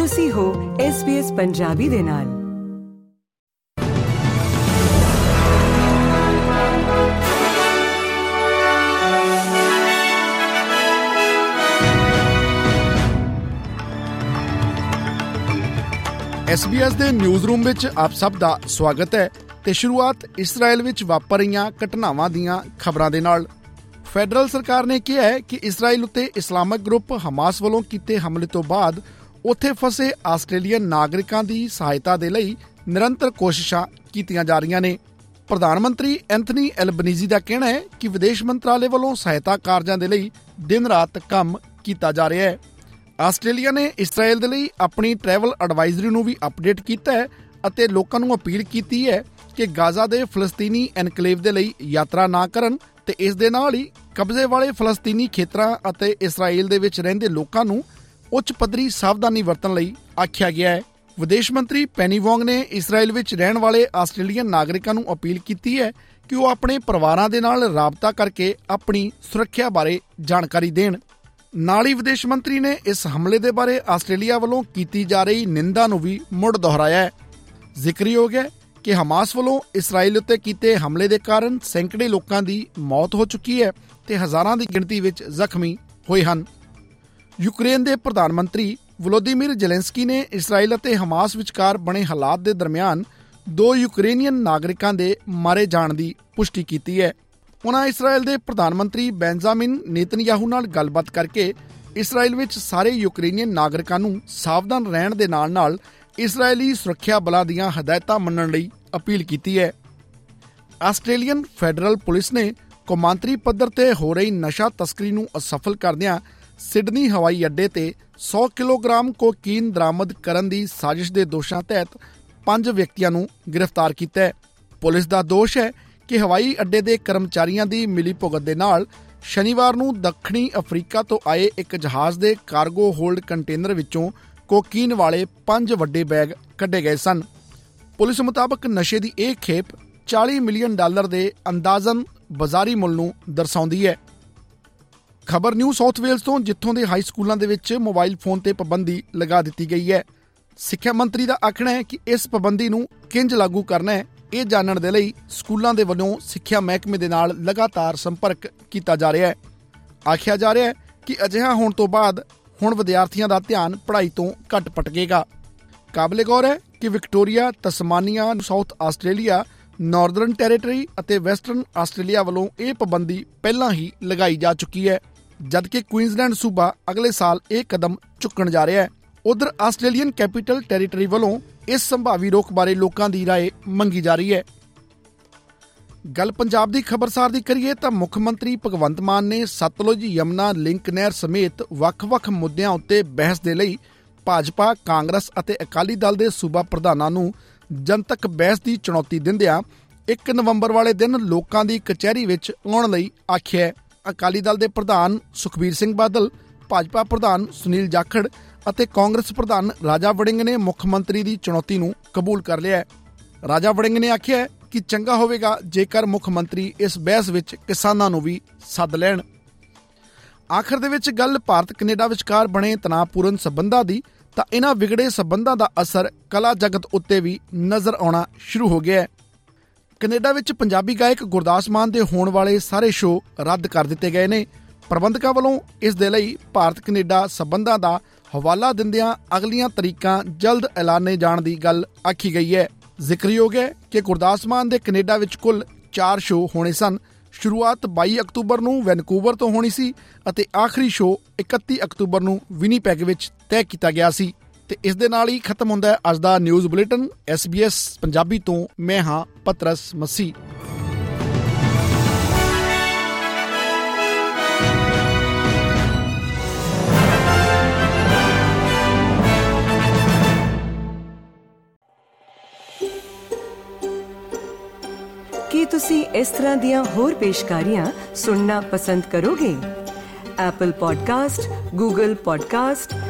ਤੁਸੀਂ ਹੋ SBS ਪੰਜਾਬੀ ਦੇ ਨਾਲ। SBS ਦੇ ਨਿਊਜ਼ ਰੂਮ ਵਿੱਚ ਆਪ ਸਭ ਦਾ ਸਵਾਗਤ ਹੈ ਤੇ ਸ਼ੁਰੂਆਤ ਇਸਰਾਈਲ ਵਿੱਚ ਵਾਪਰ ਰਹੀਆਂ ਘਟਨਾਵਾਂ ਦੀਆਂ ਖਬਰਾਂ ਦੇ ਨਾਲ। ਫੈਡਰਲ ਸਰਕਾਰ ਨੇ ਕਿਹਾ ਹੈ ਕਿ ਇਸਰਾਈਲ ਉੱਤੇ ਇਸਲਾਮਿਕ ਗਰੁੱਪ ਹਮਾਸ ਵੱਲੋਂ ਕੀਤੇ ਹਮਲੇ ਤੋਂ ਬਾਅਦ ਉੱਥੇ ਫਸੇ ਆਸਟ੍ਰੇਲੀਅਨ ਨਾਗਰਿਕਾਂ ਦੀ ਸਹਾਇਤਾ ਦੇ ਲਈ ਨਿਰੰਤਰ ਕੋਸ਼ਿਸ਼ਾਂ ਕੀਤੀਆਂ ਜਾ ਰਹੀਆਂ ਨੇ। ਪ੍ਰਧਾਨ ਮੰਤਰੀ ਐਂਥਨੀ ਐਲਬਨੀਜ਼ੀ ਦਾ ਕਹਿਣਾ ਹੈ ਕਿ ਵਿਦੇਸ਼ ਮੰਤਰਾਲੇ ਵੱਲੋਂ ਸਹਾਇਤਾ ਕਾਰਜਾਂ ਦੇ ਲਈ ਦਿਨ ਰਾਤ ਕੰਮ ਕੀਤਾ ਜਾ ਰਿਹਾ ਹੈ। ਆਸਟ੍ਰੇਲੀਆ ਨੇ ਇਸਰਾਈਲ ਦੇ ਲਈ ਆਪਣੀ ਟਰੈਵਲ ਐਡਵਾਈਜ਼ਰੀ ਨੂੰ ਵੀ ਅਪਡੇਟ ਕੀਤਾ ਹੈ ਅਤੇ ਲੋਕਾਂ ਨੂੰ ਅਪੀਲ ਕੀਤੀ ਹੈ ਕਿ ਗਾਜ਼ਾ ਦੇ ਫਲਸਤੀਨੀ ਐਨਕਲੇਵ ਦੇ ਲਈ ਯਾਤਰਾ ਨਾ ਕਰਨ ਤੇ ਇਸ ਦੇ ਨਾਲ ਹੀ ਕਬਜ਼ੇ ਵਾਲੇ ਫਲਸਤੀਨੀ ਖੇਤਰਾਂ ਅਤੇ ਇਸਰਾਈਲ ਦੇ ਵਿੱਚ ਰਹਿੰਦੇ ਲੋਕਾਂ ਨੂੰ ਉੱਚ ਪੱਧਰੀ ਸਾਵਧਾਨੀ ਵਰਤਣ ਲਈ ਆਖਿਆ ਗਿਆ ਹੈ। ਵਿਦੇਸ਼ ਮੰਤਰੀ ਪੈਨੀ ਵੋਂਗ ਨੇ ਇਸਰਾਈਲ ਵਿੱਚ ਰਹਿਣ ਵਾਲੇ ਆਸਟ੍ਰੇਲੀਅਨ ਨਾਗਰਿਕਾਂ ਨੂੰ ਅਪੀਲ ਕੀਤੀ ਹੈ ਕਿ ਉਹ ਆਪਣੇ ਪਰਿਵਾਰਾਂ ਦੇ ਨਾਲ ਰਾਬਤਾ ਕਰਕੇ ਆਪਣੀ ਸੁਰੱਖਿਆ ਬਾਰੇ ਜਾਣਕਾਰੀ ਦੇਣ। ਨਾਲ ਹੀ ਵਿਦੇਸ਼ ਮੰਤਰੀ ਨੇ ਇਸ ਹਮਲੇ ਦੇ ਬਾਰੇ ਆਸਟ੍ਰੇਲੀਆ ਵੱਲੋਂ ਕੀਤੀ ਜਾ ਰਹੀ ਨਿੰਦਾ ਨੂੰ ਵੀ ਮੁੜ ਦੁਹਰਾਇਆ ਹੈ। ਜ਼ਿਕਰਯੋਗ ਹੈ ਕਿ ਹਮਾਸ ਵੱਲੋਂ ਇਸਰਾਈਲ ਉੱਤੇ ਕੀਤੇ ਹਮਲੇ ਦੇ ਕਾਰਨ ਸੈਂਕੜੇ ਲੋਕਾਂ ਦੀ ਮੌਤ ਹੋ ਚੁੱਕੀ ਹੈ ਤੇ ਹਜ਼ਾਰਾਂ ਦੀ ਗਿਣਤੀ ਵਿੱਚ ਜ਼ਖਮੀ ਹੋਏ ਹਨ। ਯੂਕਰੇਨ ਦੇ ਪ੍ਰਧਾਨ ਮੰਤਰੀ ਵਲੋਦੀਮੀਰ ਜ਼ੈਲੈਂਸਕੀ ਨੇ ਇਸਰਾਈਲ ਅਤੇ ਹਮਾਸ ਵਿਚਕਾਰ ਬਣੇ ਹਾਲਾਤ ਦੇ ਦਰਮਿਆਨ ਦੋ ਯੂਕਰੇਨੀਅਨ ਨਾਗਰਿਕਾਂ ਦੇ ਮਾਰੇ ਜਾਣ ਦੀ ਪੁਸ਼ਟੀ ਕੀਤੀ ਹੈ। ਉਹਨਾਂ ਇਸਰਾਈਲ ਦੇ ਪ੍ਰਧਾਨ ਮੰਤਰੀ ਬੈਂਜ਼ਾਮਿਨ ਨੇਤਨਯਾਹੂ ਨਾਲ ਗੱਲਬਾਤ ਕਰਕੇ ਇਸਰਾਈਲ ਵਿੱਚ ਸਾਰੇ ਯੂਕਰੇਨੀਅਨ ਨਾਗਰਿਕਾਂ ਨੂੰ ਸਾਵਧਾਨ ਰਹਿਣ ਦੇ ਨਾਲ-ਨਾਲ ਇਸਰਾਈਲੀ ਸੁਰੱਖਿਆ ਬਲਾਂ ਦੀਆਂ ਹਦਾਇਤਾਂ ਮੰਨਣ ਲਈ ਅਪੀਲ ਕੀਤੀ ਹੈ। ਆਸਟ੍ਰੇਲੀਅਨ ਫੈਡਰਲ ਪੁਲਿਸ ਨੇ ਕੌਮਾਂਤਰੀ ਪੱਧਰ ਤੇ ਹੋ ਰਹੀ ਨਸ਼ਾ ਤਸਕਰੀ ਨੂੰ ਅਸਫਲ ਕਰਦਿਆਂ ਸਿਡਨੀ ਹਵਾਈ ਅੱਡੇ ਤੇ 100 ਕਿਲੋਗ੍ਰਾਮ ਕੋਕੀਨ ਦਰਾਮਦ ਕਰਨ ਦੀ ਸਾਜ਼ਿਸ਼ ਦੇ ਦੋਸ਼ਾਂ ਤਹਿਤ ਪੰਜ ਵਿਅਕਤੀਆਂ ਨੂੰ ਗ੍ਰਿਫਤਾਰ ਕੀਤਾ ਹੈ। ਪੁਲਿਸ ਦਾ ਦੋਸ਼ ਹੈ ਕਿ ਹਵਾਈ ਅੱਡੇ ਦੇ ਕਰਮਚਾਰੀਆਂ ਦੀ ਮਿਲੀਭੁਗਤ ਦੇ ਨਾਲ ਸ਼ਨੀਵਾਰ ਨੂੰ ਦੱਖਣੀ ਅਫਰੀਕਾ ਤੋਂ ਆਏ ਇੱਕ ਜਹਾਜ਼ ਦੇ ਕਾਰਗੋ ਹੋਲਡ ਕੰਟੇਨਰ ਵਿੱਚੋਂ ਕੋਕੀਨ ਵਾਲੇ ਪੰਜ ਵੱਡੇ ਬੈਗ ਕੱਢੇ ਗਏ ਸਨ। ਪੁਲਿਸ ਮੁਤਾਬਕ ਨਸ਼ੇ ਦੀ ਇਹ ਖੇਪ 40 ਮਿਲੀਅਨ ਡਾਲਰ ਦੇ ਅੰਦਾਜ਼ਨ ਬਾਜ਼ਾਰੀ ਮੁੱਲ ਨੂੰ ਦਰਸਾਉਂਦੀ ਹੈ। ਖਬਰ ਨਿਊ ਸਾਊਥ ਵੇਲਸ ਤੋਂ ਜਿੱਥੋਂ ਦੇ ਹਾਈ ਸਕੂਲਾਂ ਦੇ ਵਿੱਚ ਮੋਬਾਈਲ ਫੋਨ ਤੇ ਪਾਬੰਦੀ ਲਗਾ ਦਿੱਤੀ ਗਈ ਹੈ। ਸਿੱਖਿਆ ਮੰਤਰੀ ਦਾ ਆਖਣਾ ਹੈ ਕਿ ਇਸ ਪਾਬੰਦੀ ਨੂੰ ਕਿੰਜ ਲਾਗੂ ਕਰਨਾ ਹੈ, ਇਹ ਜਾਣਨ ਦੇ ਲਈ ਸਕੂਲਾਂ ਦੇ ਵੱਲੋਂ ਸਿੱਖਿਆ ਮਹਿਕਮੇ ਦੇ ਨਾਲ ਲਗਾਤਾਰ ਸੰਪਰਕ ਕੀਤਾ ਜਾ ਰਿਹਾ ਹੈ। ਆਖਿਆ ਜਾ ਰਿਹਾ ਹੈ ਕਿ ਅਜਿਹਾ ਹੋਣ ਤੋਂ ਬਾਅਦ ਹੁਣ ਵਿਦਿਆਰਥੀਆਂ ਦਾ ਧਿਆਨ ਪੜ੍ਹਾਈ ਤੋਂ ਘੱਟ ਪਟਕੇਗਾ ਕਾਬਲੇ ਗੌਰ ਹੈ ਕਿ Victoria, Tasmania South Australia, Northern Territory ਅਤੇ ਵੈਸਟਰਨ ਆਸਟ੍ਰੇਲੀਆ ਵੱਲੋਂ ਇਹ ਪਾਬੰਦੀ ਪਹਿਲਾਂ ਹੀ ਲਗਾਈ ਜਾ ਚੁੱਕੀ ਹੈ। ਜਦਕਿ ਕੁਈਨਜ਼ਲੈਂਡ ਸੂਬਾ ਅਗਲੇ ਸਾਲ ਇਹ ਕਦਮ ਚੁੱਕਣ ਜਾ ਰਿਹਾ ਹੈ ਉਧਰ ਆਸਟ੍ਰੇਲੀਅਨ ਕੈਪੀਟਲ ਟੈਰੀਟਰੀ ਵੱਲੋਂ ਇਸ ਸੰਭਾਵੀ ਰੋਕ ਬਾਰੇ ਲੋਕਾਂ ਦੀ رائے ਮੰਗੀ ਜਾ ਰਹੀ ਹੈ ਗੱਲ ਪੰਜਾਬ ਦੀ ਖਬਰਸਾਰ ਦੀ ਕਰੀਏ ਤਾਂ ਮੁੱਖ ਮੰਤਰੀ ਭਗਵੰਤ ਮਾਨ ਨੇ ਸਤਲੁਜ ਯਮਨਾ ਲਿੰਕ ਨਹਿਰ ਸਮੇਤ ਵੱਖ-ਵੱਖ ਮੁੱਦਿਆਂ ਉੱਤੇ ਬਹਿਸ ਦੇ ਲਈ ਭਾਜਪਾ ਕਾਂਗਰਸ ਅਤੇ ਅਕਾਲੀ ਦਲ ਦੇ ਸੂਬਾ ਪ੍ਰਧਾਨਾਂ ਨੂੰ ਜਨਤਕ ਬਹਿਸ ਦੀ ਚੁਣੌਤੀ ਦਿੰਦਿਆਂ 1 ਨਵੰਬਰ ਵਾਲੇ ਦਿਨ ਲੋਕਾਂ ਦੀ ਕਚਹਿਰੀ ਵਿੱਚ ਆਉਣ ਲਈ ਆਖਿਆ ਅਕਾਲੀ ਦਲ ਦੇ ਪ੍ਰਧਾਨ ਸੁਖਬੀਰ ਸਿੰਘ ਬਾਦਲ, ਭਾਜਪਾ ਪ੍ਰਧਾਨ ਸੁਨੀਲ ਜਾਖੜ ਅਤੇ ਕਾਂਗਰਸ ਪ੍ਰਧਾਨ ਰਾਜਾ ਵੜਿੰਗ ਨੇ ਮੁੱਖ ਮੰਤਰੀ ਦੀ ਚੁਣੌਤੀ ਨੂੰ ਕਬੂਲ ਕਰ ਲਿਆ ਹੈ। ਰਾਜਾ ਵੜਿੰਗ ਨੇ ਆਖਿਆ ਕਿ ਚੰਗਾ ਹੋਵੇਗਾ ਜੇਕਰ ਮੁੱਖ ਮੰਤਰੀ ਇਸ ਬਹਿਸ ਵਿੱਚ ਕਿਸਾਨਾਂ ਨੂੰ ਵੀ ਸੱਦ ਲੈਣ। ਆਖਰ ਦੇ ਵਿੱਚ ਗੱਲ ਭਾਰਤ ਕੈਨੇਡਾ ਵਿਚਕਾਰ ਬਣੇ ਤਣਾਅਪੂਰਨ ਸਬੰਧਾਂ ਦੀ, ਤਾਂ ਇਹਨਾਂ ਵਿਗੜੇ ਸਬੰਧਾਂ ਦਾ ਅਸਰ ਕਲਾ ਜਗਤ ਉੱਤੇ ਵੀ ਨਜ਼ਰ ਆਉਣਾ ਸ਼ੁਰੂ ਹੋ ਗਿਆ ਹੈ। ਕੈਨੇਡਾ ਵਿੱਚ ਪੰਜਾਬੀ ਗਾਇਕ ਗੁਰਦਾਸ ਮਾਨ ਦੇ ਹੋਣ ਵਾਲੇ ਸਾਰੇ ਸ਼ੋਅ ਰੱਦ ਕਰ ਦਿੱਤੇ ਗਏ ਨੇ। ਪ੍ਰਬੰਧਕਾਂ ਵੱਲੋਂ ਇਸ ਦੇ ਲਈ ਭਾਰਤ ਕੈਨੇਡਾ ਸਬੰਧਾਂ ਦਾ ਹਵਾਲਾ ਦਿੰਦਿਆਂ ਅਗਲੀਆਂ ਤਰੀਕਾਂ ਜਲਦ ਐਲਾਨੇ ਜਾਣ ਦੀ ਗੱਲ ਆਖੀ ਗਈ ਹੈ। ਜ਼ਿਕਰਯੋਗ ਹੈ ਕਿ ਗੁਰਦਾਸ ਮਾਨ ਦੇ ਕੈਨੇਡਾ ਵਿੱਚ ਕੁੱਲ 4 ਸ਼ੋਅ ਹੋਣੇ ਸਨ। ਸ਼ੁਰੂਆਤ 22 ਅਕਤੂਬਰ ਨੂੰ ਵੈਨਕੂਵਰ ਤੋਂ ਹੋਣੀ ਸੀ ਅਤੇ ਆਖਰੀ ਸ਼ੋਅ 31 ਅਕਤੂਬਰ ਨੂੰ ਵਿਨੀਪੈਗ ਵਿੱਚ ਤੈਅ ਕੀਤਾ ਗਿਆ ਸੀ। ਤੇ ਇਸ ਦੇ ਨਾਲ ਹੀ ਖਤਮ ਹੁੰਦਾ ਹੈ ਅੱਜ ਦਾ ਨਿਊਜ਼ ਬੁਲੇਟਿਨ SBS ਪੰਜਾਬੀ ਤੋਂ ਮੈਂ ਹਾਂ ਪਤਰਸ ਮਸੀ। ਕੀ ਤੁਸੀਂ ਇਸ ਤਰ੍ਹਾਂ ਦੀਆਂ ਹੋਰ ਪੇਸ਼ਕਾਰੀਆਂ ਸੁਣਨਾ ਪਸੰਦ ਕਰੋਗੇ? Apple Podcast, Google Podcast